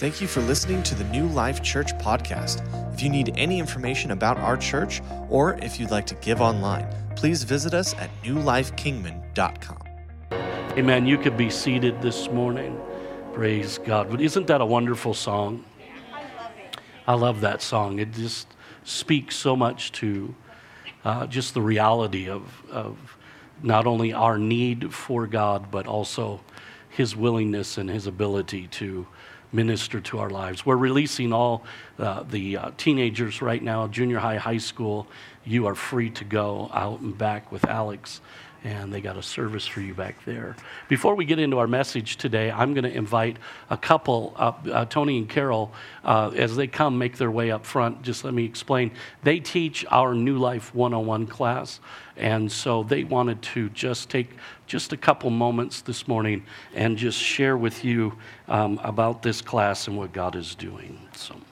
Thank you for listening to the New Life Church podcast. If you need any information about our church or if you'd like to give online, please visit us at newlifekingman.com. Amen. You could be seated this morning. Praise God. But isn't that a wonderful song? I love that song. It just speaks so much to uh, just the reality of, of not only our need for God, but also His willingness and His ability to minister to our lives. We're releasing all uh, the uh, teenagers right now, junior high, high school. You are free to go out and back with Alex and they got a service for you back there. Before we get into our message today, I'm going to invite a couple, uh, uh, Tony and Carol, uh, as they come make their way up front. Just let me explain. They teach our New Life 101 class, and so they wanted to just take just a couple moments this morning and just share with you um, about this class and what God is doing. So. Thank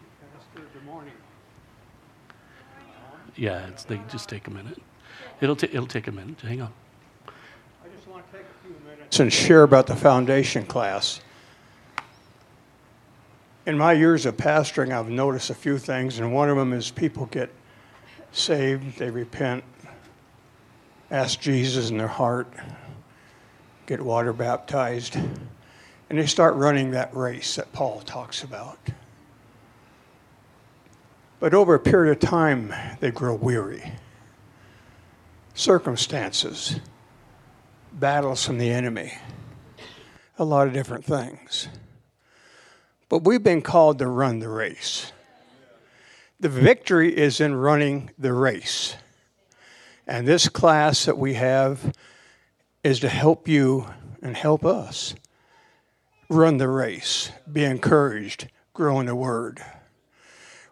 you, Pastor. Good morning. Yeah, they just take a minute. It'll, t- it'll take a minute. Hang on. I just want to take a few minutes and share about the foundation class. In my years of pastoring, I've noticed a few things, and one of them is people get saved, they repent, ask Jesus in their heart, get water baptized, and they start running that race that Paul talks about. But over a period of time, they grow weary circumstances, battles from the enemy, a lot of different things. But we've been called to run the race. The victory is in running the race. And this class that we have is to help you and help us run the race, be encouraged, grow in the Word.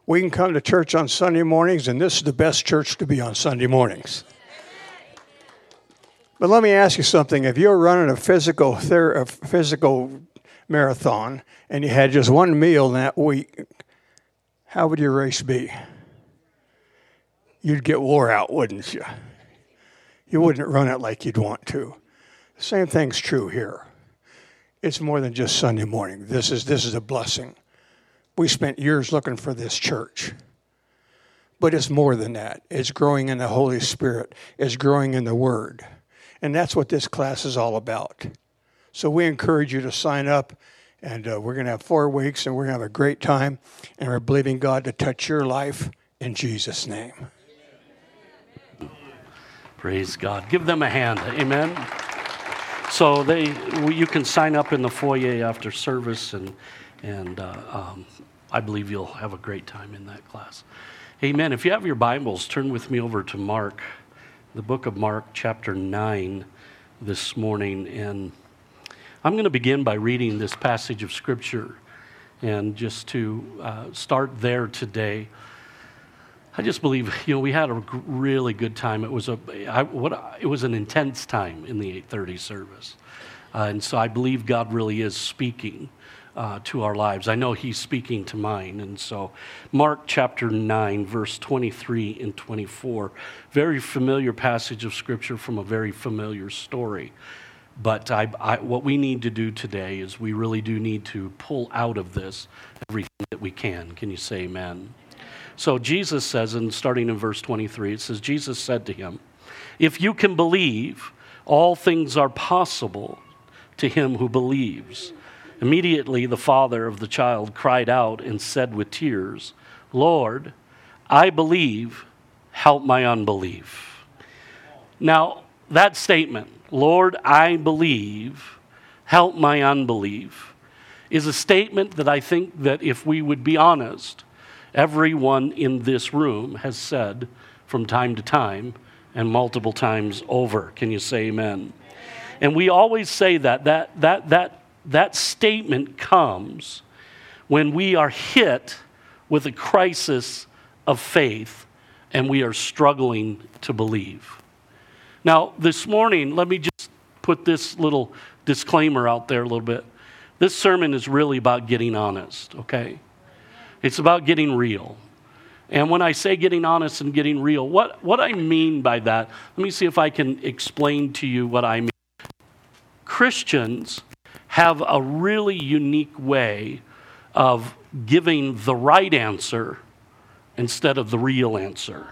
We can come to church on Sunday mornings, and this is the best church to be on Sunday mornings. But let me ask you something. If you're running a physical, ther- a physical marathon and you had just one meal that week, how would your race be? You'd get wore out, wouldn't you? You wouldn't run it like you'd want to. Same thing's true here. It's more than just Sunday morning. This is, this is a blessing. We spent years looking for this church. But it's more than that. It's growing in the Holy Spirit, it's growing in the Word. And that's what this class is all about. So we encourage you to sign up, and uh, we're going to have four weeks, and we're going to have a great time. And we're believing God to touch your life in Jesus' name. Praise God. Give them a hand. Amen. So they, you can sign up in the foyer after service, and and uh, um, I believe you'll have a great time in that class. Amen. If you have your Bibles, turn with me over to Mark the book of Mark, chapter 9, this morning. And I'm going to begin by reading this passage of Scripture. And just to uh, start there today, I just believe, you know, we had a really good time. It was, a, I, what, it was an intense time in the 830 service. Uh, and so I believe God really is speaking uh, to our lives. I know He's speaking to mine. And so, Mark chapter 9, verse 23 and 24, very familiar passage of Scripture from a very familiar story. But I, I, what we need to do today is we really do need to pull out of this everything that we can. Can you say amen? So Jesus says, and starting in verse 23, it says, Jesus said to him, If you can believe, all things are possible to him who believes. Immediately, the father of the child cried out and said with tears, Lord, I believe, help my unbelief. Now, that statement, Lord, I believe, help my unbelief, is a statement that I think that if we would be honest, everyone in this room has said from time to time and multiple times over. Can you say amen? And we always say that that that that that statement comes when we are hit with a crisis of faith and we are struggling to believe. Now, this morning, let me just put this little disclaimer out there a little bit. This sermon is really about getting honest, okay? It's about getting real. And when I say getting honest and getting real, what, what I mean by that, let me see if I can explain to you what I mean. Christians have a really unique way of giving the right answer instead of the real answer.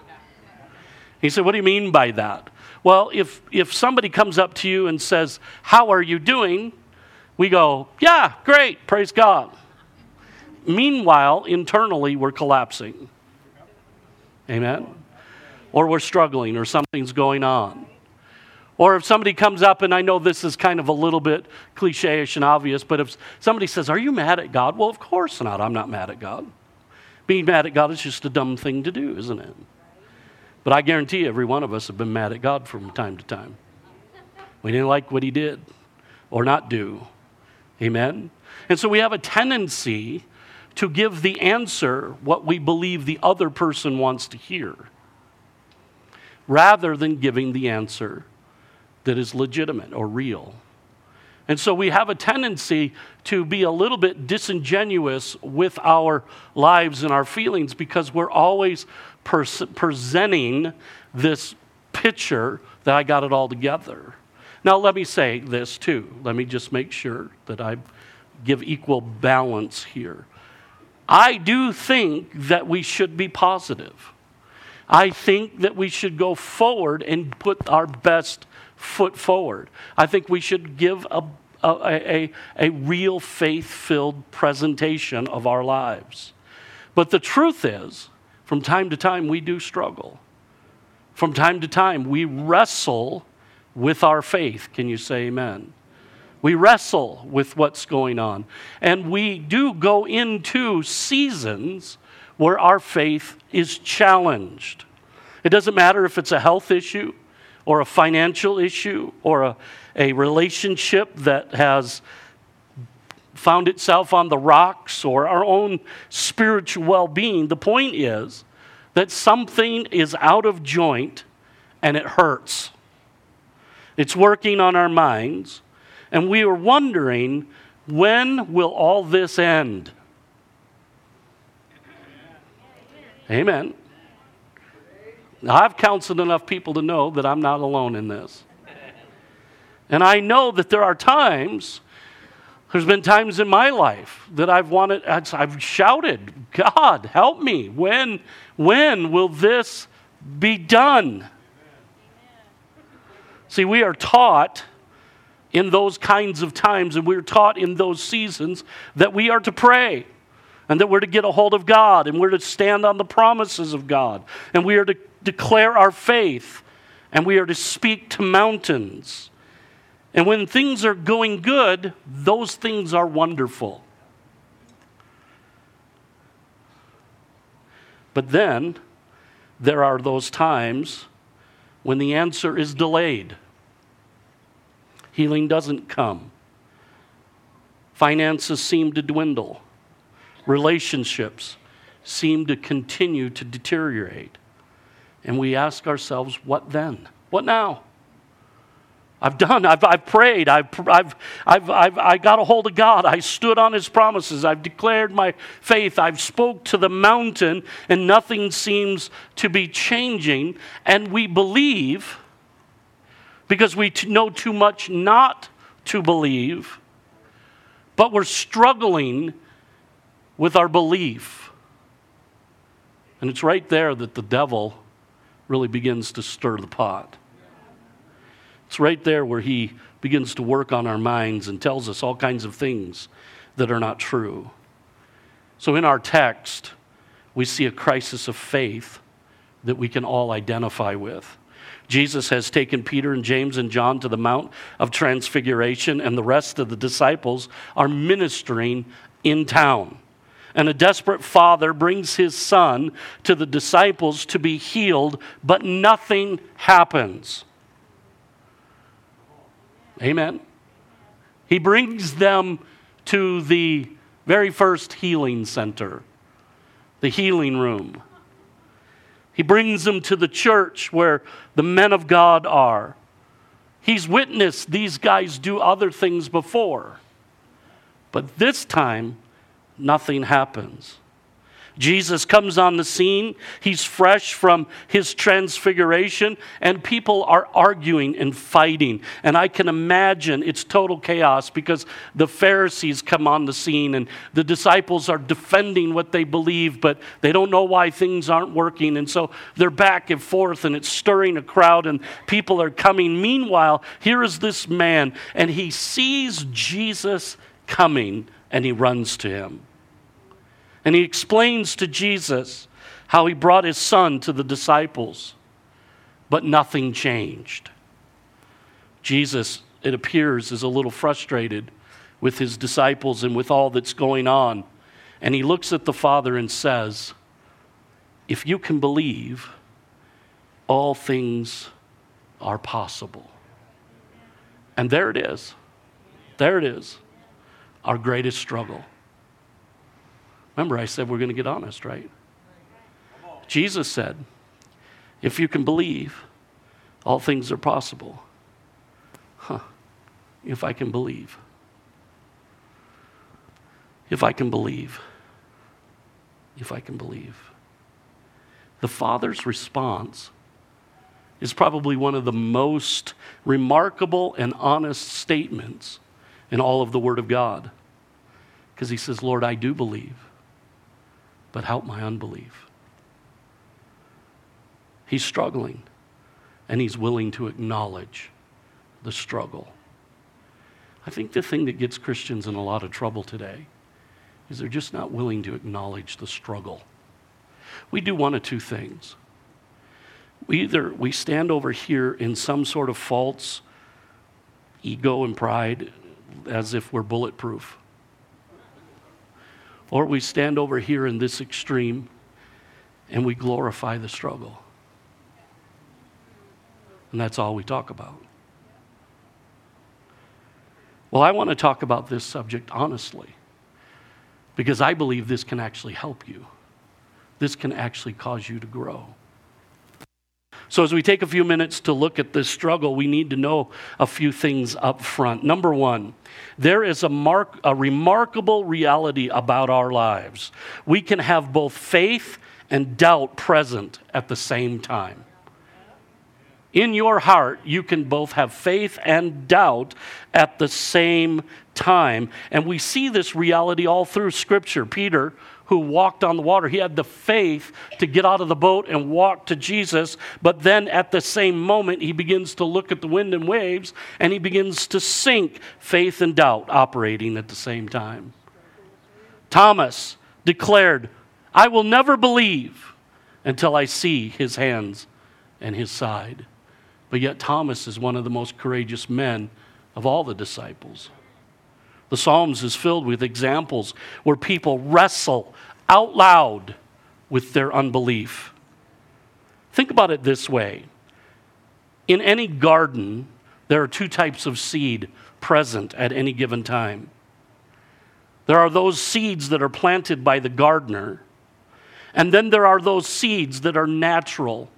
He said, What do you mean by that? Well, if, if somebody comes up to you and says, How are you doing? We go, Yeah, great, praise God. Meanwhile, internally, we're collapsing. Amen? Or we're struggling, or something's going on. Or if somebody comes up, and I know this is kind of a little bit cliche ish and obvious, but if somebody says, Are you mad at God? Well, of course not. I'm not mad at God. Being mad at God is just a dumb thing to do, isn't it? But I guarantee every one of us have been mad at God from time to time. We didn't like what He did or not do. Amen? And so we have a tendency to give the answer what we believe the other person wants to hear rather than giving the answer that is legitimate or real. And so we have a tendency to be a little bit disingenuous with our lives and our feelings because we're always pers- presenting this picture that I got it all together. Now, let me say this too. Let me just make sure that I give equal balance here. I do think that we should be positive. I think that we should go forward and put our best foot forward. I think we should give a, a, a, a real faith filled presentation of our lives. But the truth is, from time to time, we do struggle. From time to time, we wrestle with our faith. Can you say amen? We wrestle with what's going on. And we do go into seasons where our faith is challenged. It doesn't matter if it's a health issue, or a financial issue or a, a relationship that has found itself on the rocks or our own spiritual well being. The point is that something is out of joint and it hurts. It's working on our minds, and we are wondering when will all this end? Amen. Now, I've counseled enough people to know that I'm not alone in this. And I know that there are times, there's been times in my life that I've wanted, I've shouted, God, help me. When, when will this be done? See, we are taught in those kinds of times, and we're taught in those seasons that we are to pray and that we're to get a hold of God and we're to stand on the promises of God and we are to declare our faith and we are to speak to mountains. And when things are going good, those things are wonderful. But then there are those times when the answer is delayed. Healing doesn't come. Finances seem to dwindle. Relationships seem to continue to deteriorate. And we ask ourselves, what then? What now? I've done, I've, I've prayed, I've, I've, I've, I've, I got a hold of God, I stood on His promises, I've declared my faith, I've spoke to the mountain, and nothing seems to be changing. And we believe, because we know too much not to believe, but we're struggling with our belief. And it's right there that the devil really begins to stir the pot. It's right there where he begins to work on our minds and tells us all kinds of things that are not true. So, in our text, we see a crisis of faith that we can all identify with. Jesus has taken Peter and James and John to the Mount of Transfiguration, and the rest of the disciples are ministering in town and a desperate father brings his son to the disciples to be healed, but nothing happens. Amen. He brings them to the very first healing center, the healing room. He brings them to the church where the men of God are. He's witnessed these guys do other things before. But this time, nothing happens. Jesus comes on the scene. He's fresh from his transfiguration, and people are arguing and fighting. And I can imagine it's total chaos because the Pharisees come on the scene and the disciples are defending what they believe, but they don't know why things aren't working. And so they're back and forth, and it's stirring a crowd, and people are coming. Meanwhile, here is this man, and he sees Jesus coming, and he runs to him. And he explains to Jesus how he brought his son to the disciples, but nothing changed. Jesus, it appears, is a little frustrated with his disciples and with all that's going on. And he looks at the Father and says, If you can believe, all things are possible. And there it is. There it is. Our greatest struggle. Remember, I said we're going to get honest, right? Jesus said, if you can believe, all things are possible. Huh. If I can believe. If I can believe. If I can believe. The Father's response is probably one of the most remarkable and honest statements in all of the Word of God. Because he says, Lord, I do believe but help my unbelief. He's struggling, and he's willing to acknowledge the struggle. I think the thing that gets Christians in a lot of trouble today is they're just not willing to acknowledge the struggle. We do one of two things. We either we stand over here in some sort of false ego and pride as if we're bulletproof. Or we stand over here in this extreme and we glorify the struggle. And that's all we talk about. Well, I want to talk about this subject honestly because I believe this can actually help you. This can actually cause you to grow. So, as we take a few minutes to look at this struggle, we need to know a few things up front. Number one, there is a, a remarkable reality about our lives. We can have both faith and doubt present at the same time. In your heart, you can both have faith and doubt at the same time. And we see this reality all through Scripture. Peter who walked on the water. He had the faith to get out of the boat and walk to Jesus, but then at the same moment, he begins to look at the wind and waves and he begins to sink, faith and doubt operating at the same time. Thomas declared, I will never believe until I see his hands and his side. But yet, Thomas is one of the most courageous men of all the disciples. The Psalms is filled with examples where people wrestle out loud with their unbelief. Think about it this way in any garden, there are two types of seed present at any given time. There are those seeds that are planted by the gardener, and then there are those seeds that are natural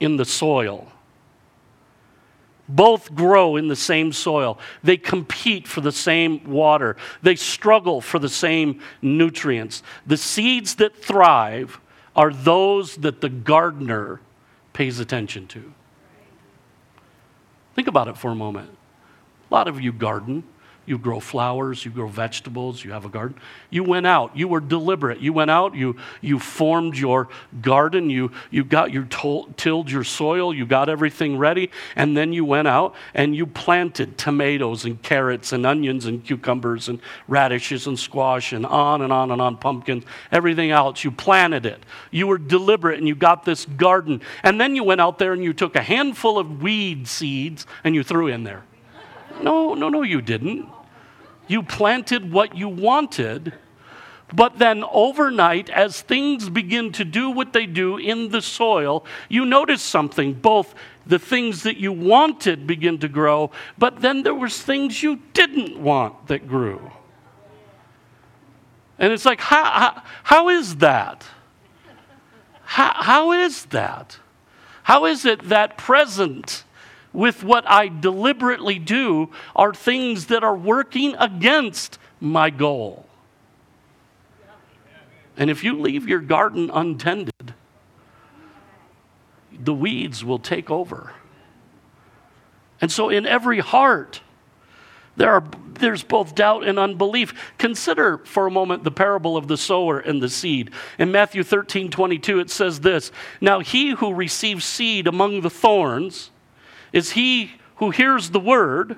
in the soil. Both grow in the same soil. They compete for the same water. They struggle for the same nutrients. The seeds that thrive are those that the gardener pays attention to. Think about it for a moment. A lot of you garden. You grow flowers, you grow vegetables, you have a garden. You went out, you were deliberate. You went out, you, you formed your garden, you, you got your tilled your soil, you got everything ready, and then you went out and you planted tomatoes and carrots and onions and cucumbers and radishes and squash and on and on and on, pumpkins, everything else. You planted it. You were deliberate and you got this garden. And then you went out there and you took a handful of weed seeds and you threw in there. No, no, no, you didn't. You planted what you wanted, but then overnight, as things begin to do what they do in the soil, you notice something. Both the things that you wanted begin to grow, but then there was things you didn't want that grew. And it's like, how, how, how is that? How, how is that? How is it that present with what I deliberately do are things that are working against my goal. And if you leave your garden untended, the weeds will take over. And so, in every heart, there are, there's both doubt and unbelief. Consider for a moment the parable of the sower and the seed. In Matthew 13 22, it says this Now he who receives seed among the thorns is he who hears the word,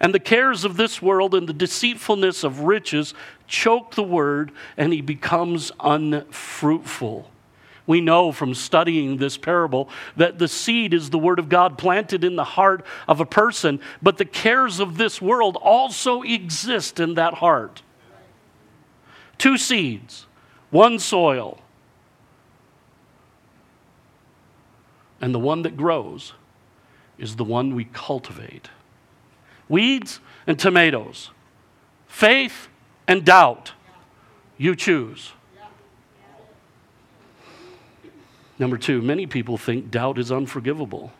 and the cares of this world and the deceitfulness of riches choke the word, and he becomes unfruitful. We know from studying this parable that the seed is the Word of God planted in the heart of a person, but the cares of this world also exist in that heart. Two seeds, one soil, and the one that grows is the one we cultivate. Weeds and tomatoes, faith and doubt. You choose. Number two, many people think doubt is unforgivable.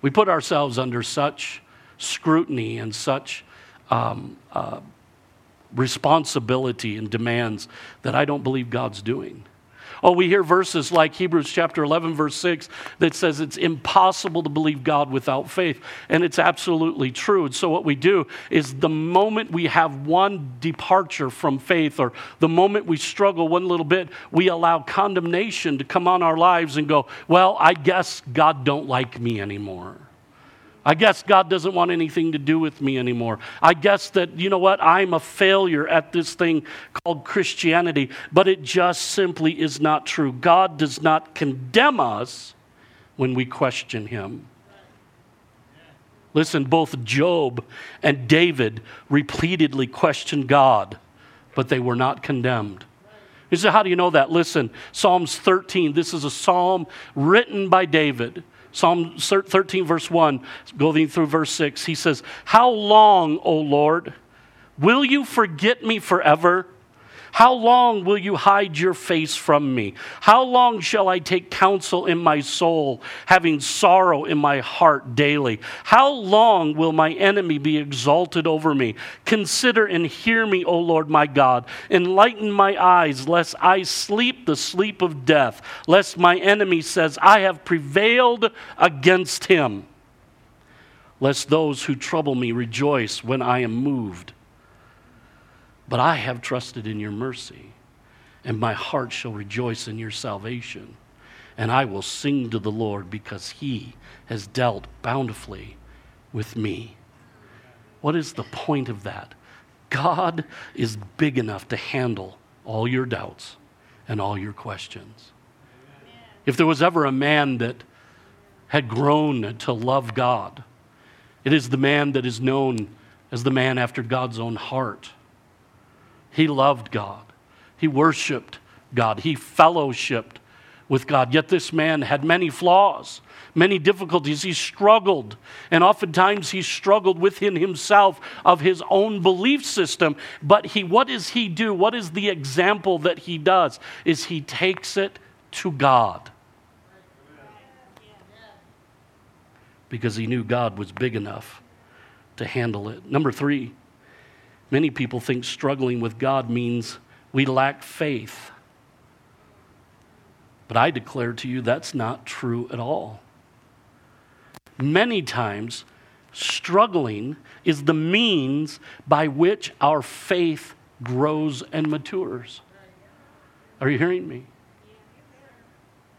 We put ourselves under such scrutiny and such um, uh, responsibility and demands that I don't believe God's doing. Oh, we hear verses like Hebrews chapter 11, verse 6, that says it's impossible to believe God without faith. And it's absolutely true. And so, what we do is the moment we have one departure from faith, or the moment we struggle one little bit, we allow condemnation to come on our lives and go, Well, I guess God don't like me anymore. I guess God doesn't want anything to do with me anymore. I guess that, you know what, I'm a failure at this thing called Christianity, but it just simply is not true. God does not condemn us when we question Him. Listen, both Job and David repeatedly questioned God, but they were not condemned. You say, how do you know that? Listen, Psalms 13, this is a psalm written by David. Psalm 13, verse 1, going through verse 6, he says, How long, O Lord, will you forget me forever? How long will you hide your face from me? How long shall I take counsel in my soul, having sorrow in my heart daily? How long will my enemy be exalted over me? Consider and hear me, O Lord my God. Enlighten my eyes, lest I sleep the sleep of death, lest my enemy says, I have prevailed against him. Lest those who trouble me rejoice when I am moved. But I have trusted in your mercy, and my heart shall rejoice in your salvation. And I will sing to the Lord because he has dealt bountifully with me. What is the point of that? God is big enough to handle all your doubts and all your questions. If there was ever a man that had grown to love God, it is the man that is known as the man after God's own heart. He loved God. He worshiped God. He fellowshipped with God. Yet this man had many flaws, many difficulties. He struggled, and oftentimes he struggled within himself of his own belief system. But he, what does he do? What is the example that he does? Is he takes it to God. Because he knew God was big enough to handle it. Number three, Many people think struggling with God means we lack faith. But I declare to you that's not true at all. Many times, struggling is the means by which our faith grows and matures. Are you hearing me?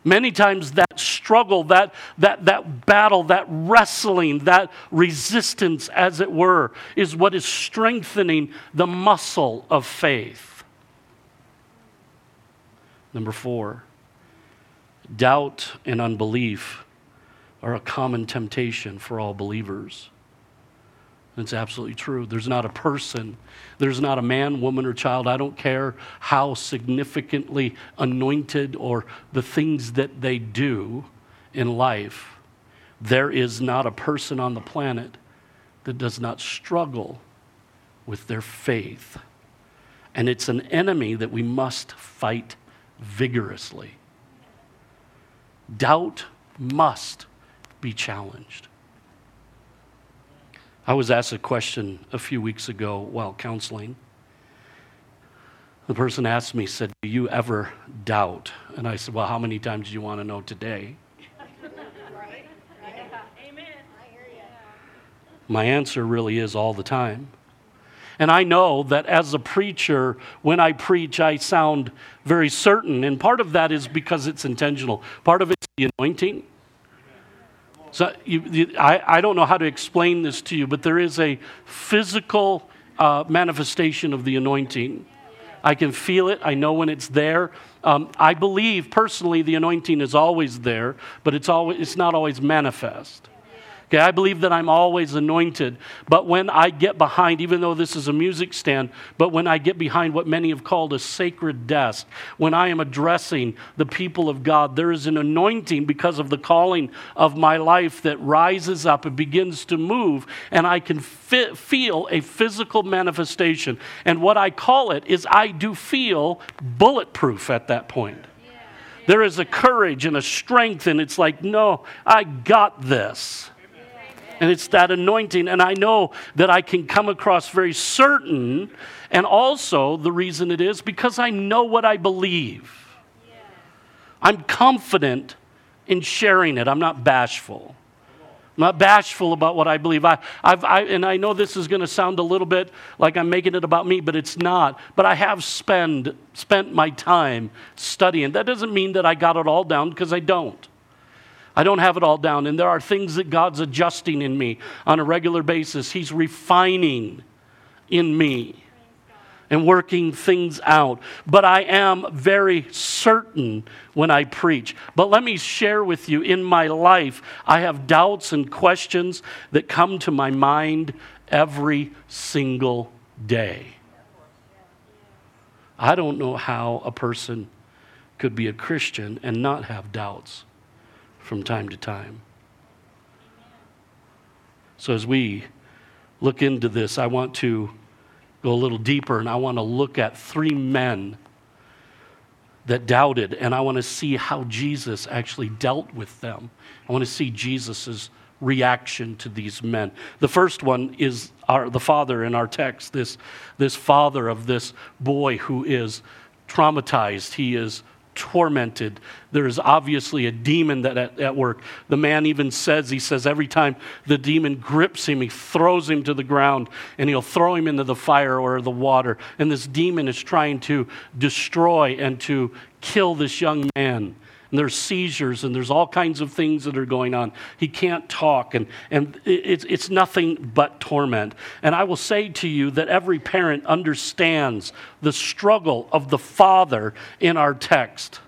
Many times that struggle, that, that, that battle, that wrestling, that resistance, as it were, is what is strengthening the muscle of faith. Number four, doubt and unbelief are a common temptation for all believers. It's absolutely true. There's not a person, there's not a man, woman, or child. I don't care how significantly anointed or the things that they do in life. There is not a person on the planet that does not struggle with their faith. And it's an enemy that we must fight vigorously. Doubt must be challenged. I was asked a question a few weeks ago while counseling. The person asked me, said, Do you ever doubt? And I said, Well, how many times do you want to know today? My answer really is all the time. And I know that as a preacher, when I preach, I sound very certain. And part of that is because it's intentional, part of it's the anointing. So you, you, I, I don't know how to explain this to you, but there is a physical uh, manifestation of the anointing. I can feel it. I know when it's there. Um, I believe personally the anointing is always there, but it's, always, it's not always manifest. Okay, I believe that I'm always anointed. But when I get behind, even though this is a music stand, but when I get behind what many have called a sacred desk, when I am addressing the people of God, there is an anointing because of the calling of my life that rises up and begins to move, and I can feel a physical manifestation. And what I call it is I do feel bulletproof at that point. There is a courage and a strength, and it's like, no, I got this. And it's that anointing. And I know that I can come across very certain. And also, the reason it is because I know what I believe. I'm confident in sharing it. I'm not bashful. I'm not bashful about what I believe. I, I've, I, and I know this is going to sound a little bit like I'm making it about me, but it's not. But I have spend, spent my time studying. That doesn't mean that I got it all down because I don't. I don't have it all down. And there are things that God's adjusting in me on a regular basis. He's refining in me and working things out. But I am very certain when I preach. But let me share with you in my life, I have doubts and questions that come to my mind every single day. I don't know how a person could be a Christian and not have doubts from time to time. So, as we look into this, I want to go a little deeper and I want to look at three men that doubted, and I want to see how Jesus actually dealt with them. I want to see Jesus' reaction to these men. The first one is our, the father in our text, this, this father of this boy who is traumatized. He is tormented. There is obviously a demon that at, at, work. The man even says, he says, every time the demon grips him, he throws him to the ground and he'll throw him into the fire or the water. And this demon is trying to destroy and to kill this young man and there's seizures and there's all kinds of things that are going on. He can't talk, and, and it's, it's nothing but torment. And I will say to you that every parent understands the struggle of the father in our text.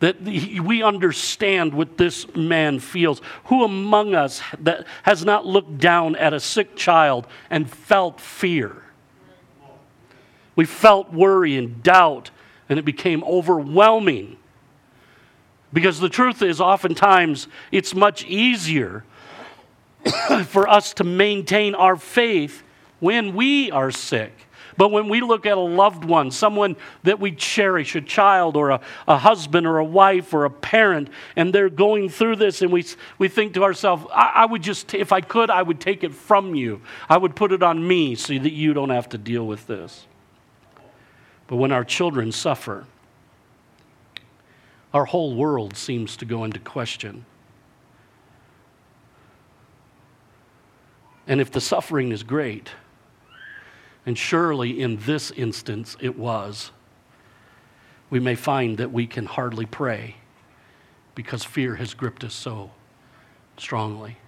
That we understand what this man feels. Who among us that has not looked down at a sick child and felt fear? We felt worry and doubt, and it became overwhelming. Because the truth is, oftentimes, it's much easier for us to maintain our faith when we are sick. But when we look at a loved one, someone that we cherish, a child or a, a husband or a wife or a parent, and they're going through this, and we, we think to ourselves, I, I would just, if I could, I would take it from you. I would put it on me so that you don't have to deal with this. But when our children suffer, our whole world seems to go into question. And if the suffering is great, and surely in this instance it was, we may find that we can hardly pray because fear has gripped us so strongly.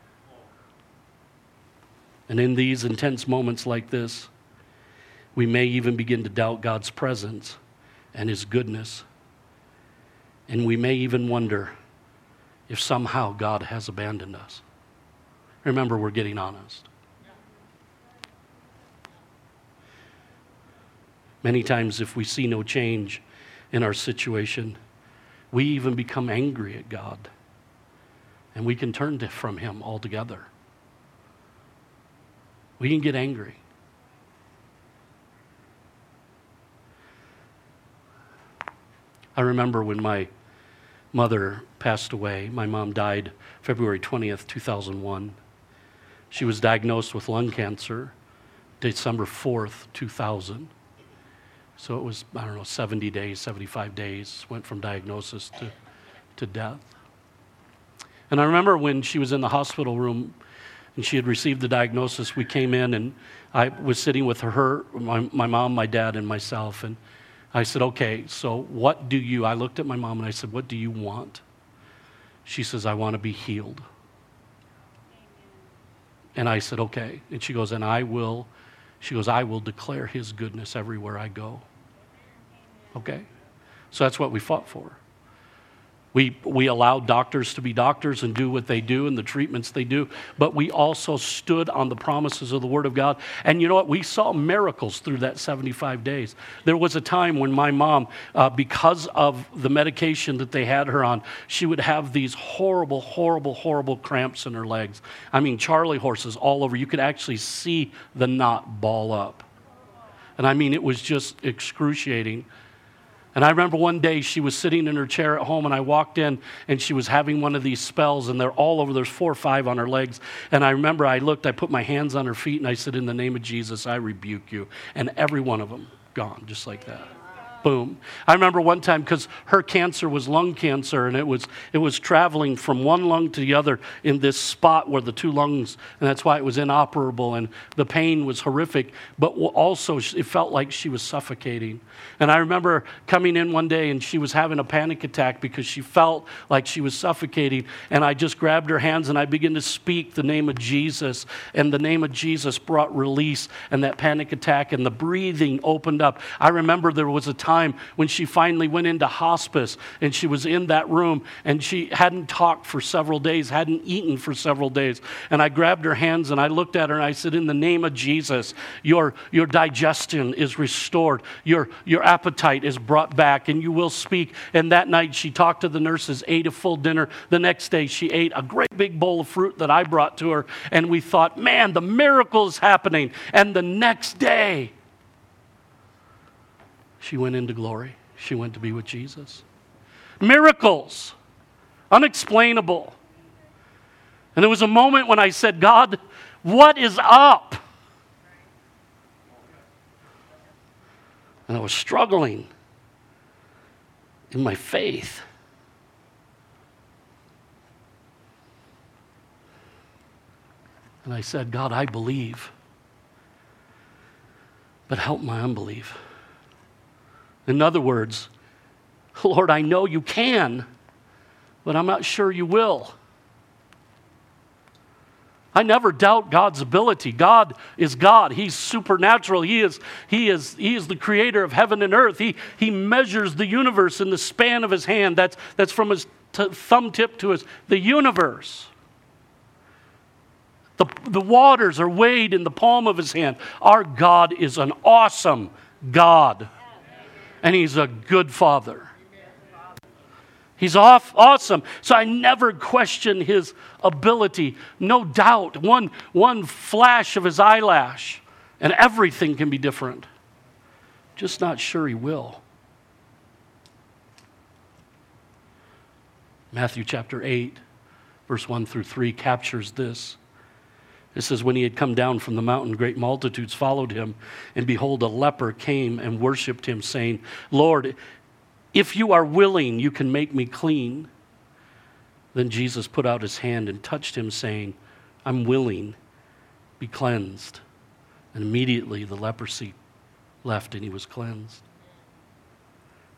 And in these intense moments like this, we may even begin to doubt God's presence and His goodness and we may even wonder if somehow God has abandoned us. Remember, we're getting honest. Many times, if we see no change in our situation, we even become angry at God. And we can turn from Him altogether. We can get angry. I remember when my mother passed away. My mom died February 20th, 2001. She was diagnosed with lung cancer December 4th, 2000. So it was, I don't know, 70 days, 75 days, went from diagnosis to, to death. And I remember when she was in the hospital room and she had received the diagnosis, we came in and I was sitting with her, my, my mom, my dad, and myself. And I said, Okay, so what do you, I looked at my mom and I said, What do you want? She says, I want to be healed. And I said, Okay. And she goes, And I will, she goes, I will declare his goodness everywhere I go. Okay? So that's what we fought for. We, we allowed doctors to be doctors and do what they do and the treatments they do, but we also stood on the promises of the Word of God. And you know what? We saw miracles through that 75 days. There was a time when my mom, uh, because of the medication that they had her on, she would have these horrible, horrible, horrible cramps in her legs. I mean, Charlie horses all over. You could actually see the knot ball up. And I mean, it was just excruciating. And I remember one day she was sitting in her chair at home, and I walked in, and she was having one of these spells, and they're all over. There's four or five on her legs. And I remember I looked, I put my hands on her feet, and I said, In the name of Jesus, I rebuke you. And every one of them gone, just like that boom. I remember one time because her cancer was lung cancer and it was, it was traveling from one lung to the other in this spot where the two lungs, and that's why it was inoperable and the pain was horrific, but also it felt like she was suffocating. And I remember coming in one day and she was having a panic attack because she felt like she was suffocating. And I just grabbed her hands and I began to speak the name of Jesus. And the name of Jesus brought release and that panic attack and the breathing opened up. I remember there was a time time when she finally went into hospice and she was in that room and she hadn't talked for several days, hadn't eaten for several days. And I grabbed her hands and I looked at her and I said, In the name of Jesus, your, your digestion is restored, your, your appetite is brought back, and you will speak. And that night she talked to the nurses, ate a full dinner. The next day she ate a great big bowl of fruit that I brought to her. And we thought, man, the miracle is happening. And the next day, she went into glory. She went to be with Jesus. Miracles, unexplainable. And there was a moment when I said, God, what is up? And I was struggling in my faith. And I said, God, I believe, but help my unbelief. In other words, Lord, I know you can, but I'm not sure you will. I never doubt God's ability. God is God. He's supernatural. He is, he is, he is the creator of heaven and earth. He, he measures the universe in the span of his hand. That's, that's from his t- thumb tip to his, the universe. The, the waters are weighed in the palm of his hand. Our God is an awesome God and He's a good Father. He's off, awesome. So I never question his ability. No doubt. One, one flash of his eyelash, and everything can be different. Just not sure he will. Matthew chapter 8, verse 1 through 3 captures this. It says, When he had come down from the mountain, great multitudes followed him. And behold, a leper came and worshiped him, saying, Lord, if you are willing, you can make me clean. Then Jesus put out his hand and touched him, saying, I'm willing, be cleansed. And immediately the leprosy left and he was cleansed.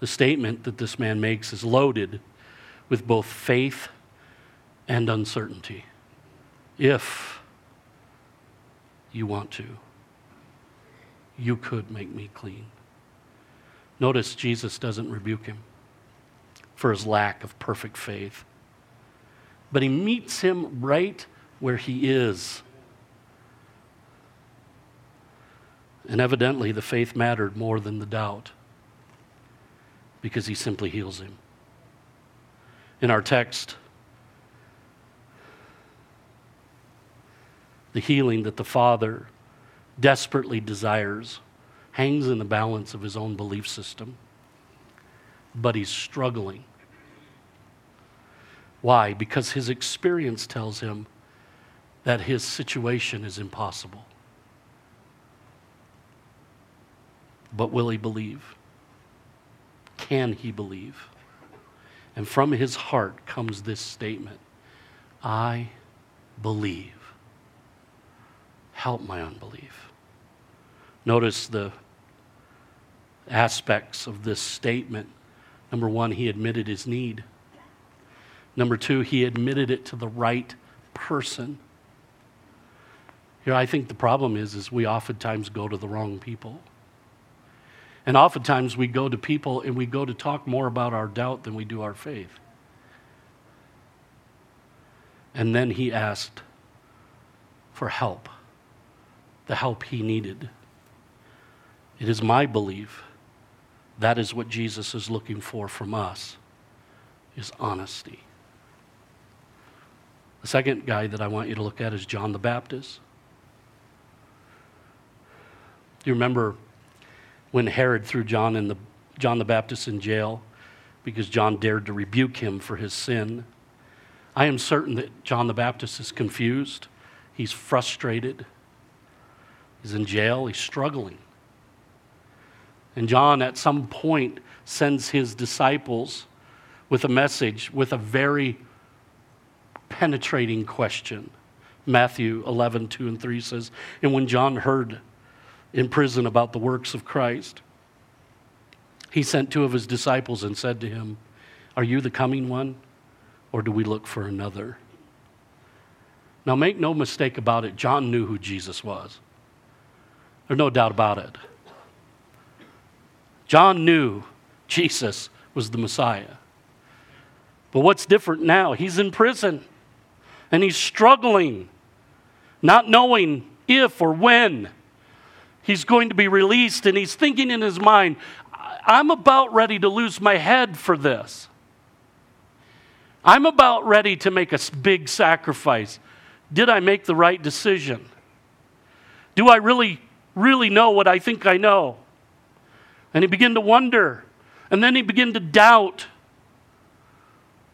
The statement that this man makes is loaded with both faith and uncertainty. If you want to. You could make me clean. Notice Jesus doesn't rebuke him for his lack of perfect faith, but he meets him right where he is. And evidently, the faith mattered more than the doubt because he simply heals him. In our text, the healing that the Father desperately desires hangs in the balance of his own belief system. But he's struggling. Why? Because his experience tells him that his situation is impossible. But will he believe? Can he believe? And from his heart comes this statement I believe. Help my unbelief. Notice the aspects of this statement. Number one, he admitted his need. Number two, he admitted it to the right person. Here, I think the problem is, is we oftentimes go to the wrong people. And oftentimes we go to people and we go to talk more about our doubt than we do our faith. And then he asked for help, the help he needed. It is my belief that is what Jesus is looking for from us is honesty. The second guy that I want you to look at is John the Baptist. Do you remember when Herod threw John in the John the Baptist in jail because John dared to rebuke him for his sin? I am certain that John the Baptist is confused. He's frustrated. He's in jail. He's struggling. And John, at some point, sends his disciples with a message, with a very penetrating question. Matthew 11, 2 and 3 says, And when John heard in prison about the works of Christ, he sent two of his disciples and said to him, Are you the coming one, or do we look for another? Now, make no mistake about it, John knew who Jesus was. There's no doubt about it. John knew Jesus was the Messiah. But what's different now? He's in prison and he's struggling, not knowing if or when he's going to be released. And he's thinking in his mind, I'm about ready to lose my head for this. I'm about ready to make a big sacrifice. Did I make the right decision? Do I really, really know what I think I know? And he began to wonder. And then he began to doubt.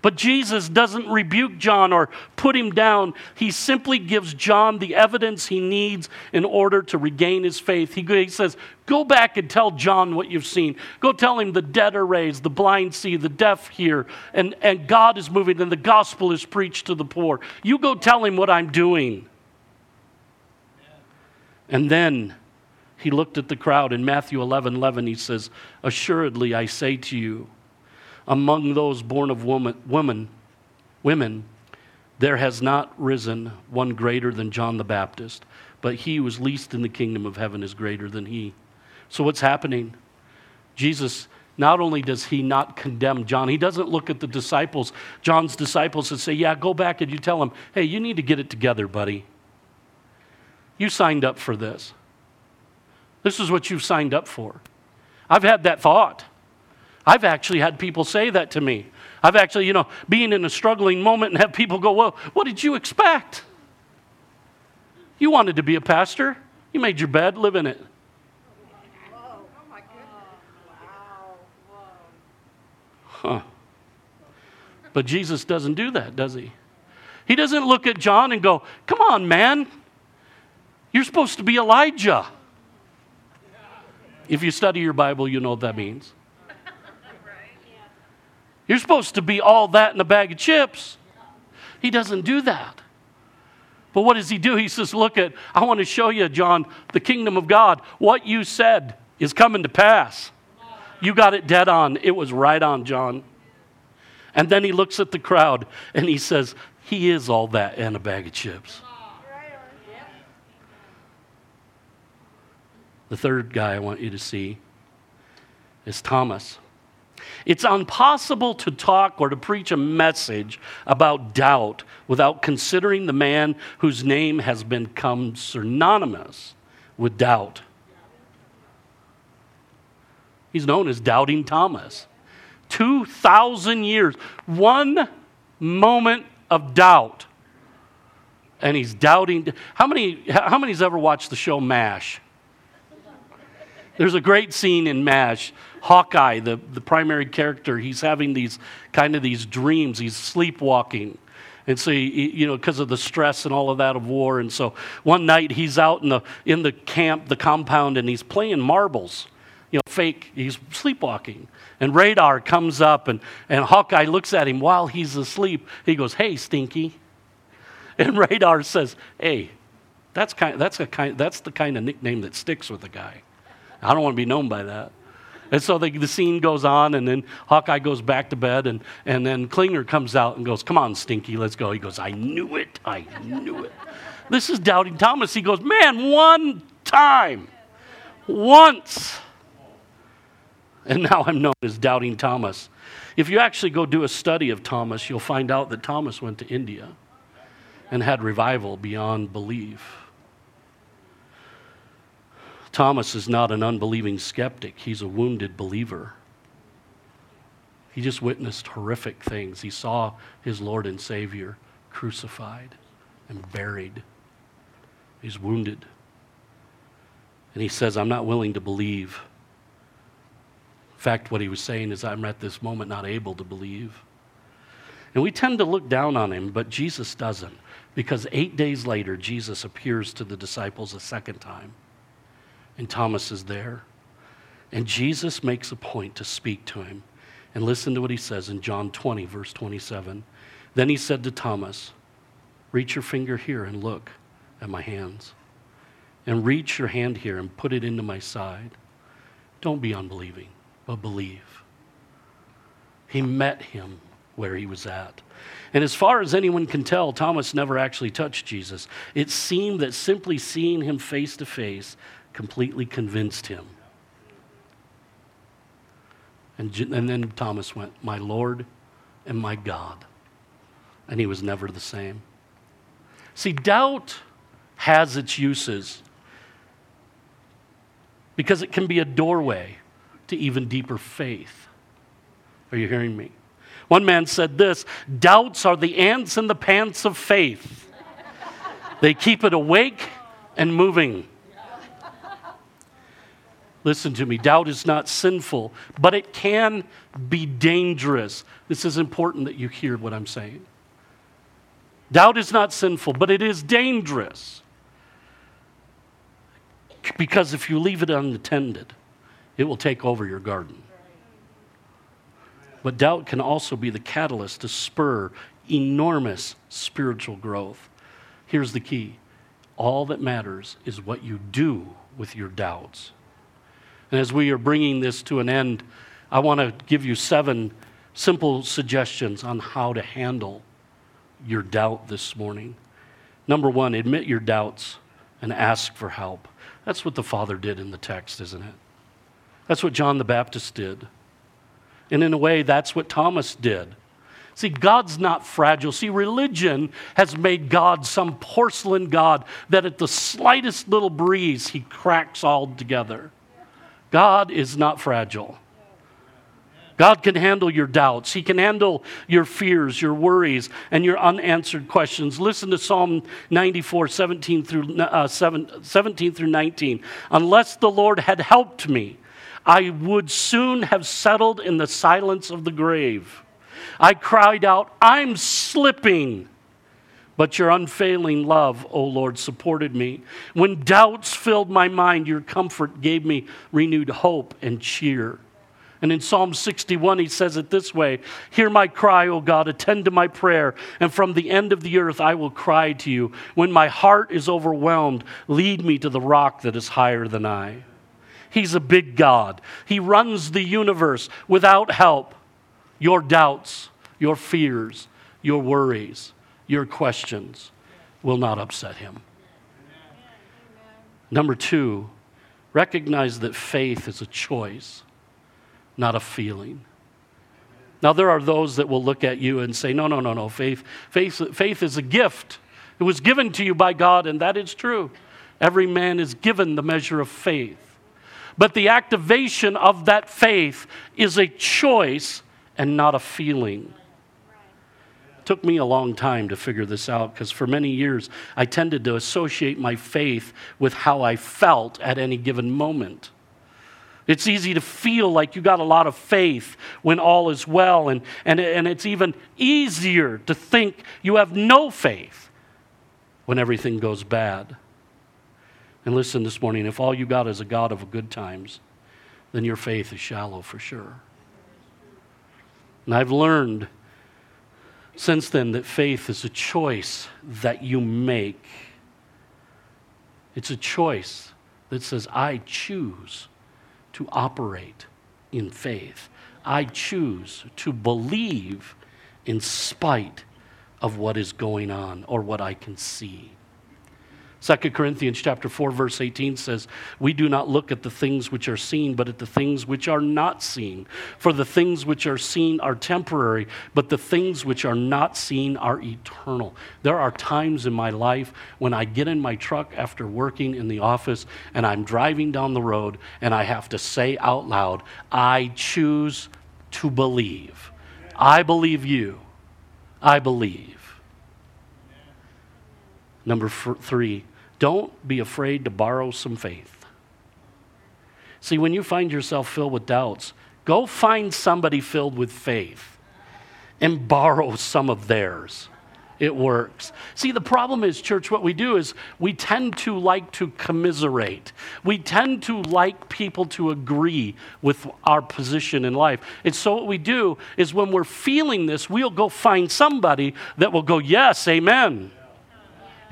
But Jesus doesn't rebuke John or put him down. He simply gives John the evidence he needs in order to regain his faith. He, he, says, Go back and tell John what you've seen. Go tell him the dead are raised, the blind see, the deaf hear, and, and God is moving, and the gospel is preached to the poor. You go tell him what I'm doing. And then he looked at the crowd. In Matthew 11 11, he says, Assuredly, I say to you, among those born of woman, woman, women, there has not risen one greater than John the Baptist, but he who is least in the kingdom of heaven is greater than he. So, what's happening? Jesus, not only does he not condemn John, he doesn't look at the disciples, John's disciples, and say, Yeah, go back and you tell him, hey, you need to get it together, buddy. You signed up for this. This is what you've signed up for. I've had that thought. I've actually had people say that to me. I've actually, you know, being in a struggling moment and have people go, Well, what did you expect? You wanted to be a pastor. You made your bed, live in it. Huh. But Jesus doesn't do that, does he? He doesn't look at John and go, Come on, man. You're supposed to be Elijah. If you study your Bible, you know what that means. You're supposed to be all that in a bag of chips. He doesn't do that. But what does he do? He says, Look at, I want to show you, John, the kingdom of God. What you said is coming to pass. You got it dead on. It was right on, John. And then he looks at the crowd and he says, He is all that and a bag of chips. The third guy I want you to see is Thomas. It's impossible to talk or to preach a message about doubt without considering the man whose name has become synonymous with doubt. He's known as Doubting Thomas. 2,000 years, one moment of doubt. And he's doubting. How many, how many's ever watched the show MASH? There's a great scene in MASH. Hawkeye, the, the primary character, he's having these kind of these dreams. He's sleepwalking. And so, he, you know, because of the stress and all of that of war. And so one night he's out in the, in the camp, the compound, and he's playing marbles. you know, fake, he's sleepwalking. And radar comes up, and, and Hawkeye looks at him while he's asleep. He goes, Hey, Stinky. And radar says, Hey, that's, kind, that's, a kind, that's the kind of nickname that sticks with a guy. I don't want to be known by that. And so the, the, scene goes on, and then Hawkeye goes back to bed, and, and then Klinger comes out and goes, Come on, Stinky, let's go. He goes, I knew it. I knew it. This is Doubting Thomas. He goes, Man, one time, once. And now I'm known as Doubting Thomas. If you actually go do a study of Thomas, you'll find out that Thomas went to India and had revival beyond belief. Thomas is not an unbelieving skeptic, he's a wounded believer. He just witnessed horrific things. He saw his Lord and Savior crucified and buried. He's wounded. And he says, I'm not willing to believe. In fact, what he was saying is, I'm at this moment not able to believe. And we tend to look down on him, but Jesus doesn't. Because eight days later, Jesus appears to the disciples a second time and Thomas is there. And Jesus makes a point to speak to him. And listen to what he says in John 20, verse 27. Then he said to Thomas, Reach your finger here and look at my hands. And reach your hand here and put it into my side. Don't be unbelieving, but believe. He met him where he was at. And as far as anyone can tell, Thomas never actually touched Jesus. It seemed that simply seeing him face to face completely convinced him. And, and then Thomas went, My Lord and my God. And he was never the same. See, doubt has its uses because it can be a doorway to even deeper faith. Are you hearing me? One man said this doubts are the ants in the pants of faith, they keep it awake and moving. Listen to me. Doubt is not sinful, but it can be dangerous. This is important that you hear what I'm saying. Doubt is not sinful, but it is dangerous. Because if you leave it unattended, it will take over your garden. But doubt can also be the catalyst to spur enormous spiritual growth. Here's the key all that matters is what you do with your doubts. And as we are bringing this to an end, I want to give you seven simple suggestions on how to handle your doubt this morning. Number one, admit your doubts and ask for help. That's what the Father did in the text, isn't it? That's what John the Baptist did. And in a way, that's what Thomas did. See, God's not fragile. See, religion has made God some porcelain God that at the slightest little breeze, he cracks all together. God is not fragile. God can handle your doubts. He can handle your fears, your worries, and your unanswered questions. Listen to Psalm 94, 17 through, uh, 17 through 19. Unless the Lord had helped me, I would soon have settled in the silence of the grave. I cried out, I'm slipping. But your unfailing love, O Lord, supported me. When doubts filled my mind, your comfort gave me renewed hope and cheer. And in Psalm 61, he says it this way Hear my cry, O God, attend to my prayer, and from the end of the earth I will cry to you. When my heart is overwhelmed, lead me to the rock that is higher than I. He's a big God, He runs the universe without help. Your doubts, your fears, your worries your questions will not upset him. Number two, recognize that faith is a choice, not a feeling. Now, there are those that will look at you and say, no, no, no, no, faith, faith, faith is a gift. It was given to you by God, and that is true. Every man is given the measure of faith. But the activation of that faith is a choice and not a feeling took me a long time to figure this out because for many years I tended to associate my faith with how I felt at any given moment. It's easy to feel like you got a lot of faith when all is well, and, and, and it's even easier to think you have no faith when everything goes bad. And listen this morning if all you got is a God of good times, then your faith is shallow for sure. And I've learned since then that faith is a choice that you make. It's a choice that says, I choose to operate in faith. I choose to believe in spite of what is going on or what I can see. 2 Corinthians chapter 4 verse 18 says, "We do not look at the things which are seen, but at the things which are not seen. For the things which are seen are temporary, but the things which are not seen are eternal." There are times in my life when I get in my truck after working in the office and I'm driving down the road and I have to say out loud, "I choose to believe. I believe you. I believe." Number three, don't be afraid to borrow some faith. See, when you find yourself filled with doubts, go find somebody filled with faith and borrow some of theirs. It works. See, the problem is, church, what we do is we tend to like to commiserate. We tend to like people to agree with our position in life. And so, what we do is when we're feeling this, we'll go find somebody that will go, Yes, amen.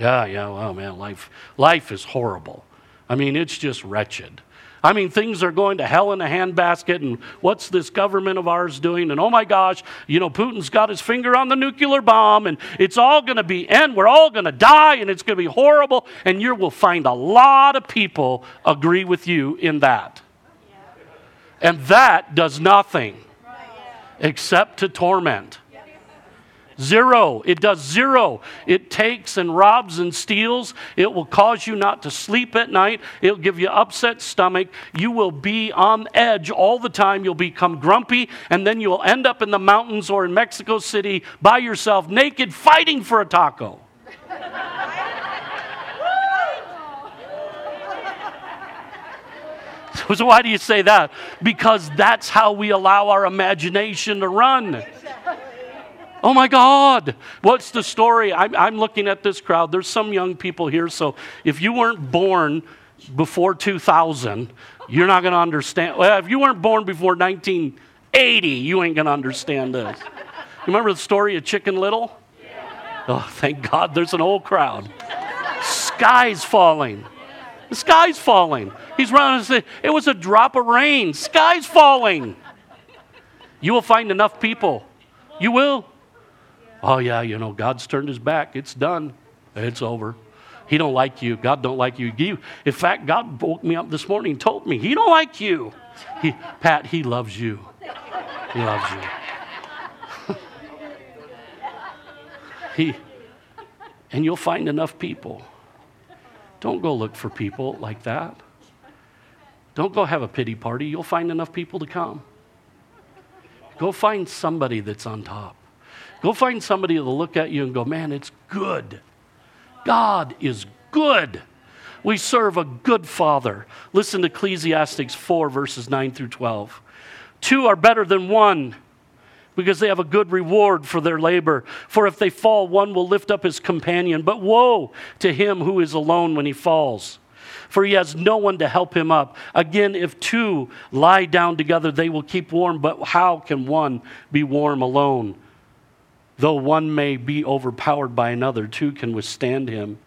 Yeah, yeah, well, man, life, life is horrible. I mean, it's just wretched. I mean, things are going to hell in a handbasket, and what's this government of ours doing? And oh my gosh, you know, Putin's got his finger on the nuclear bomb, and it's all going to be, end. we're all going to die, and it's going to be horrible. And you will find a lot of people agree with you in that. And that does nothing except to torment. Zero. It does zero. It takes and robs and steals. It will cause you not to sleep at night. It'll give you upset stomach. You will be on edge all the time. You'll become grumpy, and then you'll end up in the mountains or in Mexico City by yourself, naked, fighting for a taco. so, why do you say that? Because that's how we allow our imagination to run. Oh my God, what's the story? I'm, I'm, looking at this crowd. There's some young people here, so if you weren't born before 2000, you're not going to understand. Well, if you weren't born before 1980, you ain't going to understand this. You remember the story of Chicken Little? Oh, thank God there's an old crowd. Sky's falling. The sky's falling. He's running It was a drop of rain. Sky's falling. You will find enough people. You will. Oh yeah, you know, God's turned his back. It's done. It's over. He don't like you. God don't like you. In fact, God woke me up this morning and told me he don't like you. He, Pat, he loves you. He loves you. he, and you'll find enough people. Don't go look for people like that. Don't go have a pity party. You'll find enough people to come. Go find somebody that's on top. Go find somebody that'll look at you and go, man, it's good. God is good. We serve a good Father. Listen to Ecclesiastes 4, verses 9 through 12. Two are better than one because they have a good reward for their labor. For if they fall, one will lift up his companion. But woe to him who is alone when he falls, for he has no one to help him up. Again, if two lie down together, they will keep warm. But how can one be warm alone? Though one may be overpowered by another, two can withstand him,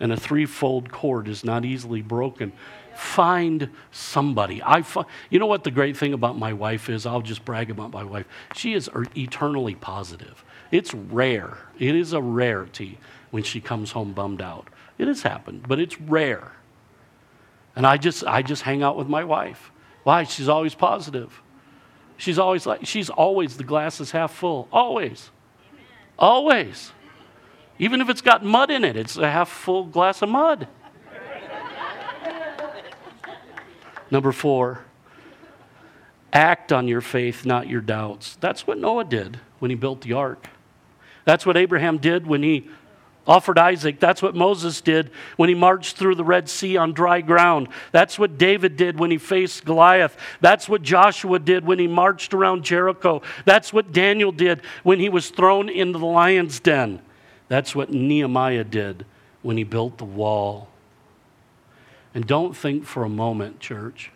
and a threefold cord is not easily broken. Find somebody. I you know what the great thing about my wife is? I'll just brag about my wife. She is er, eternally positive. It's rare. It is a rarity when she comes home bummed out. It has happened, but it's rare. And I just I just hang out with my wife. Why? She's always positive. She's always like she's always the glass is half full. Always. Always. Even if it's got mud in it, it's a half full glass of mud. Number four, act on your faith, not your doubts. That's what Noah did when he built the ark. That's what Abraham did when he offered Isaac. That's what Moses did when he marched through the Red Sea on dry ground. That's what David did when he faced Goliath. That's what Joshua did when he marched around Jericho. That's what Daniel did when he was thrown into the lion's den. That's what Nehemiah did when he built the wall. And don't think for a moment, church,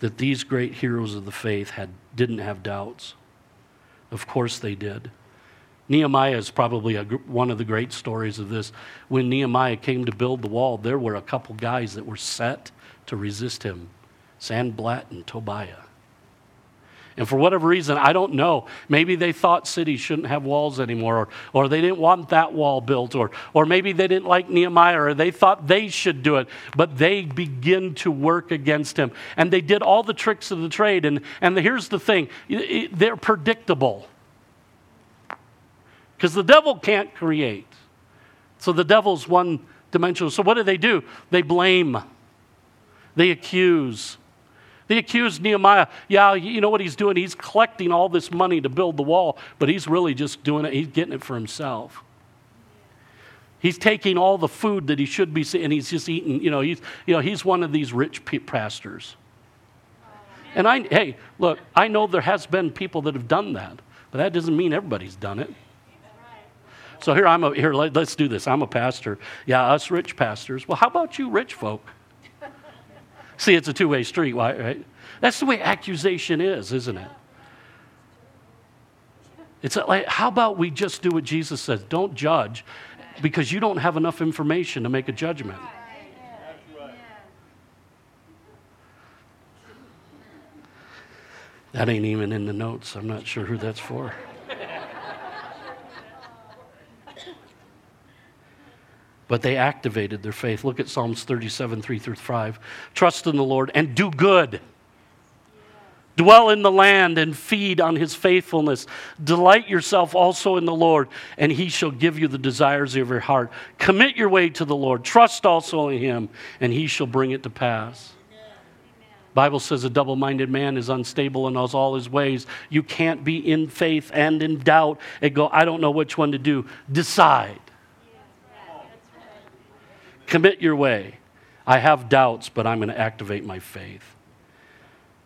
that these great heroes of the faith had, didn't have doubts. Of course they did. Nehemiah is probably a, one of the great stories of this. When Nehemiah came to build the wall, there were a couple guys that were set to resist him Sanballat and Tobiah. And for whatever reason, I don't know. Maybe they thought cities shouldn't have walls anymore, or, or they didn't want that wall built, or, or maybe they didn't like Nehemiah, or they thought they should do it. But they begin to work against him. And they did all the tricks of the trade. And, and the, here's the thing they're predictable. Because the devil can't create. So the devil's one dimensional. So what do they do? They blame, they accuse. They accuse Nehemiah, yeah, you know what he's doing? He's collecting all this money to build the wall, but he's really just doing it, he's getting it for himself. He's taking all the food that he should be and he's just eating, you know, he's, you know, he's one of these rich pastors. And I, hey, look, I know there has been people that have done that, but that doesn't mean everybody's done it. So here I'm a, here, let, us do this. I'm a pastor. Yeah, us rich pastors. Well, how about you rich folk? See, it's a two way street, right? That's the way accusation is, isn't it? It's like, how about we just do what Jesus says? Don't judge because you don't have enough information to make a judgment. That ain't even in the notes. I'm not sure who that's for. But they activated their faith. Look at Psalms 37, 3 through 5. Trust in the Lord and do good. Dwell in the land and feed on his faithfulness. Delight yourself also in the Lord, and he shall give you the desires of your heart. Commit your way to the Lord. Trust also in him, and he shall bring it to pass. Bible says a double-minded man is unstable in all his ways. You can't be in faith and in doubt and go, I don't know which one to do. Decide. Commit your way. I have doubts, but I'm going to activate my faith.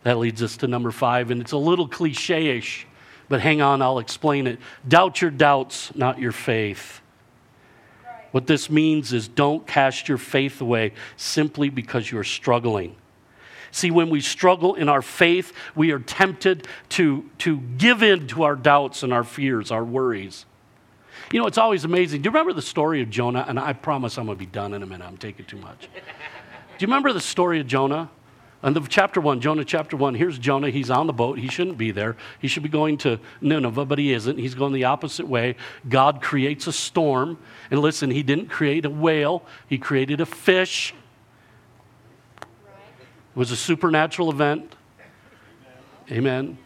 That leads us to number five, and it's a little cliche ish, but hang on, I'll explain it. Doubt your doubts, not your faith. What this means is don't cast your faith away simply because you're struggling. See, when we struggle in our faith, we are tempted to, to give in to our doubts and our fears, our worries. You know, it's always amazing. Do you remember the story of Jonah? And I promise I'm going to be done in a minute. I'm taking too much. Do you remember the story of Jonah? And the chapter one, Jonah chapter one, here's Jonah. He's on the boat. He shouldn't be there. He should be going to Nineveh, but he isn't. He's going the opposite way. God creates a storm. And listen, he didn't create a whale, he created a fish. It was a supernatural event. Amen.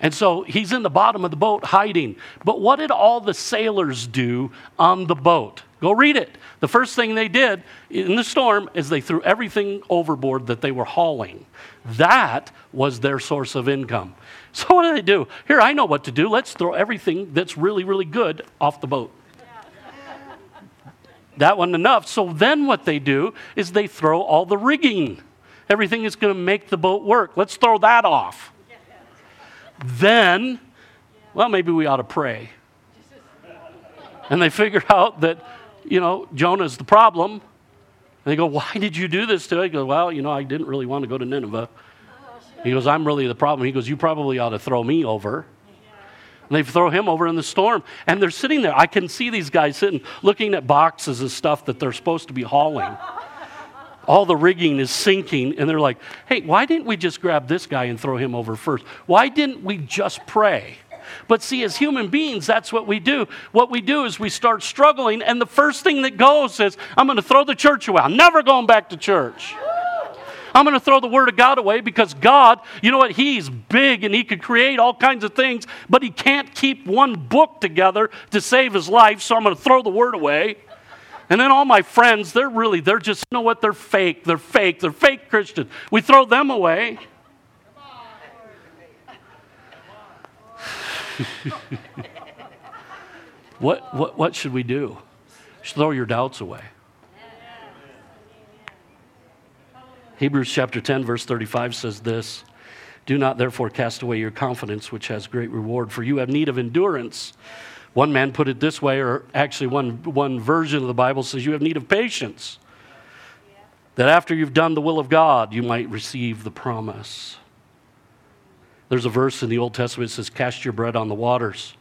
And so he's in the bottom of the boat hiding. But what did all the sailors do on the boat? Go read it. The first thing they did in the storm is they threw everything overboard that they were hauling. That was their source of income. So what do they do? Here, I know what to do. Let's throw everything that's really, really good off the boat. That wasn't enough. So then what they do is they throw all the rigging. Everything is going to make the boat work. Let's throw that off then, well, maybe we ought to pray. And they figure out that, you know, Jonah's the problem. And they go, Why did you do this to it? He goes, Well, you know, I didn't really want to go to Nineveh. He goes, I'm really the problem. He goes, You probably ought to throw me over. And they throw him over in the storm. And they're sitting there. I can see these guys sitting, looking at boxes of stuff that they're supposed to be hauling all the rigging is sinking, and they're like, hey, why didn't we just grab this guy and throw him over first? Why didn't we just pray? But see, as human beings, that's what we do. What we do is we start struggling, and the first thing that goes is, I'm going to throw the church away. I'm never going back to church. I'm going to throw the Word of God away because God, you know what? He's big and He could create all kinds of things, but He can't keep one book together to save His life, so I'm going to throw the Word away. And then all my friends, they're really, they're just, you know what? They're fake. They're fake. They're fake Christians. We throw them away. what, what, what should we do? Should throw your doubts away. Hebrews chapter 10, verse 35 says this Do not therefore cast away your confidence, which has great reward, for you have need of endurance one man put it this way, or actually, one, one version of the Bible says you have need of patience. That after you've done the will of God, you might receive the promise. There's a verse in the Old Testament that says, Cast your bread on the waters,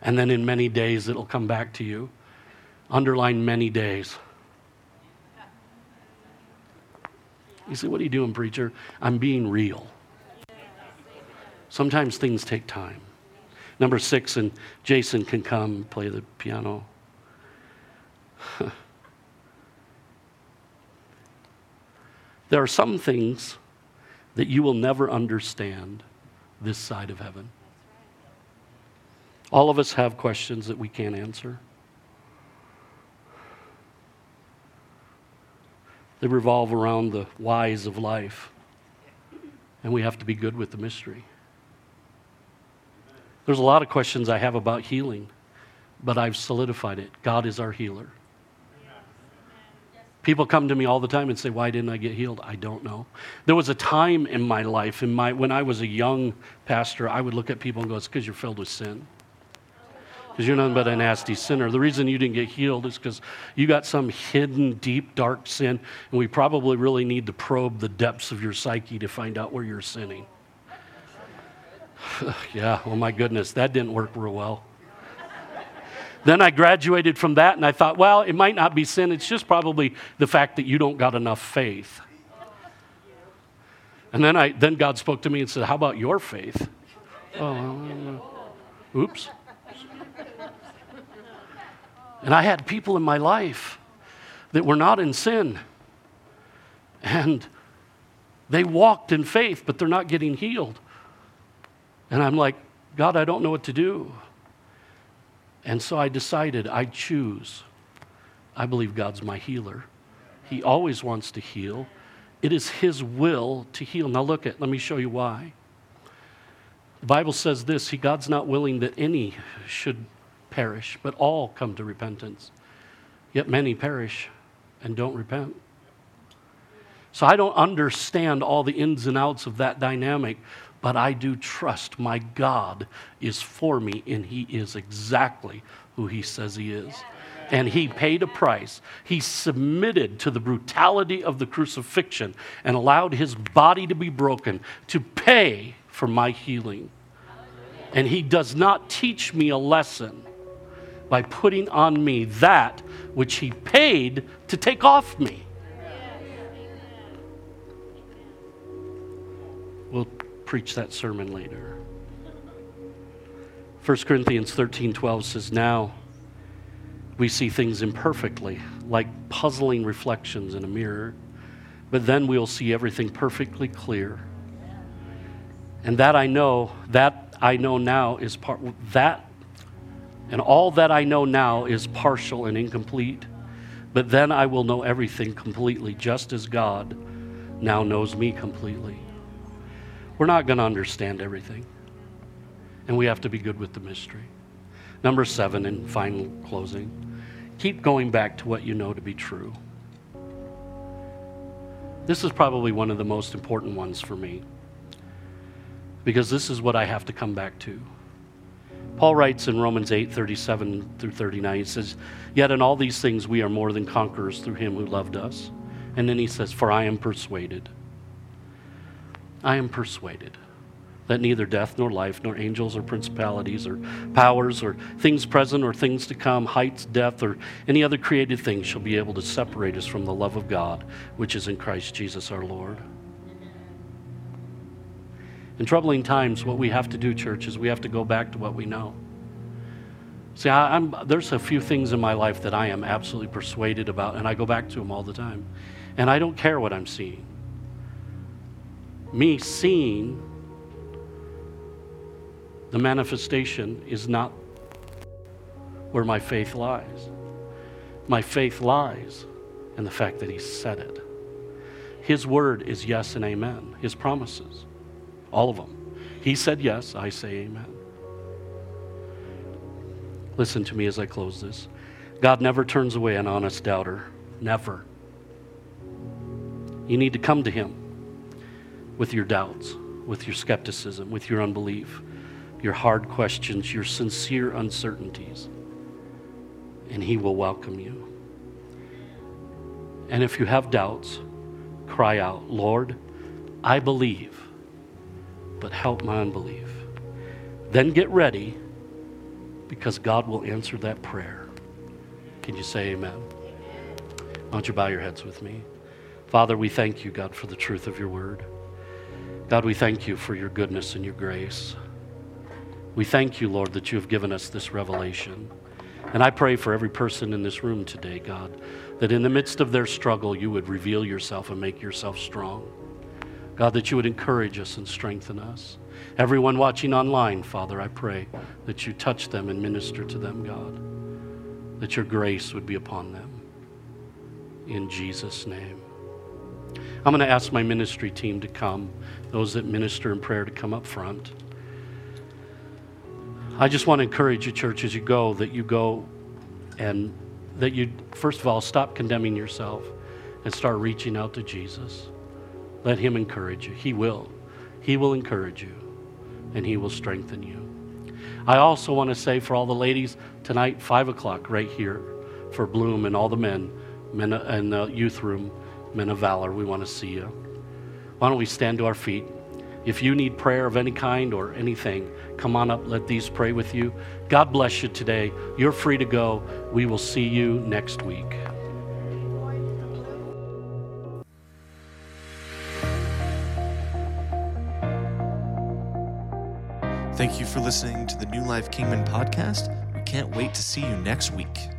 and then in many days it'll come back to you. Underline many days. You say, What are you doing, preacher? I'm being real. Sometimes things take time. Number six, and Jason can come play the piano. there are some things that you will never understand this side of heaven. All of us have questions that we can't answer. They revolve around the whys of life, and we have to be good with the mystery. There's a lot of questions I have about healing, but I've solidified it. God is our healer. People come to me all the time and say, Why didn't I get healed? I don't know. There was a time in my life, in my, when I was a young pastor, I would look at people and go, It's because you're filled with sin. Because you're nothing but a nasty sinner. The reason you didn't get healed is because you got some hidden, deep, dark sin, and we probably really need to probe the depths of your psyche to find out where you're sinning. yeah, oh my goodness, that didn't work real well. then I graduated from that and I thought, well, it might not be sin, it's just probably the fact that you don't got enough faith. And then, I, then God spoke to me and said, How about your faith? Oh, oops. And I had people in my life that were not in sin. And they walked in faith, but they're not getting healed. And I'm like, God, I don't know what to do. And so I decided I choose. I believe God's my healer. He always wants to heal. It is His will to heal. Now, look at, let me show you why. The Bible says this He, God's not willing that any should perish, but all come to repentance. Yet many perish and don't repent. So I don't understand all the ins and outs of that dynamic, but I do trust my God is for me and He is exactly who He says He is. And He paid a price. He submitted to the brutality of the crucifixion and allowed His body to be broken to pay for my healing. And He does not teach me a lesson by putting on me that which He paid to take off me. Preach that sermon later. 1 Corinthians 13 12 says, Now we see things imperfectly, like puzzling reflections in a mirror, but then we'll see everything perfectly clear. And that I know, that I know now is part, that, and all that I know now is partial and incomplete. But then I will know everything completely, just as God now knows me completely. We're not going to understand everything. And we have to be good with the mystery. Number seven, and final closing keep going back to what you know to be true. This is probably one of the most important ones for me because this is what I have to come back to. Paul writes in Romans 8 37 through 39, he says, Yet in all these things we are more than conquerors through him who loved us. And then he says, For I am persuaded I am persuaded that neither death nor life, nor angels or principalities or powers or things present or things to come, heights, depth, or any other created thing shall be able to separate us from the love of God which is in Christ Jesus our Lord. In troubling times, what we have to do, church, is we have to go back to what we know. See, I, there's a few things in my life that I am absolutely persuaded about, and I go back to them all the time. And I don't care what I'm seeing me seeing the manifestation is not where my faith lies. My faith lies in the fact that He said it. His word is yes and amen. His promises, all of them. He said yes, I say amen. Listen to me as I close this. God never turns away an honest doubter. Never. You need to come to Him with your doubts, with your skepticism, with your unbelief, your hard questions, your sincere uncertainties. And He will welcome you. And if you have doubts, cry out, Lord, I believe, but help my unbelief. Then get ready because God will answer that prayer. Can you say amen? Why don't you bow your heads with me? Father, we thank you, God, for the truth of your word. God, we thank you for your goodness and your grace. We thank you, Lord, that you have given us this revelation. And I pray for every person in this room today, God, that in the midst of their struggle, you would reveal yourself and make yourself strong. God, that you would encourage us and strengthen us. Everyone watching online, Father, I pray that you touch them and minister to them, God, that your grace would be upon them. In Jesus' name. I'm going to ask my ministry team to come, those that minister in prayer to come up front. I just want to encourage you, church, as you go, that you go and that you, first of all, stop condemning yourself and start reaching out to Jesus. Let Him encourage you. He will. He will encourage you and He will strengthen you. I also want to say for all the ladies tonight, 5 o'clock, right here for Bloom and all the men, men in the youth room, men of valor, we want to see you. Why don't we stand to our feet? If you need prayer of any kind or anything, come on up. Let these pray with you. God bless you today. You're free to go. We will see you next week. Thank you for listening to the New Life Kingman podcast. We can't wait to see you next week.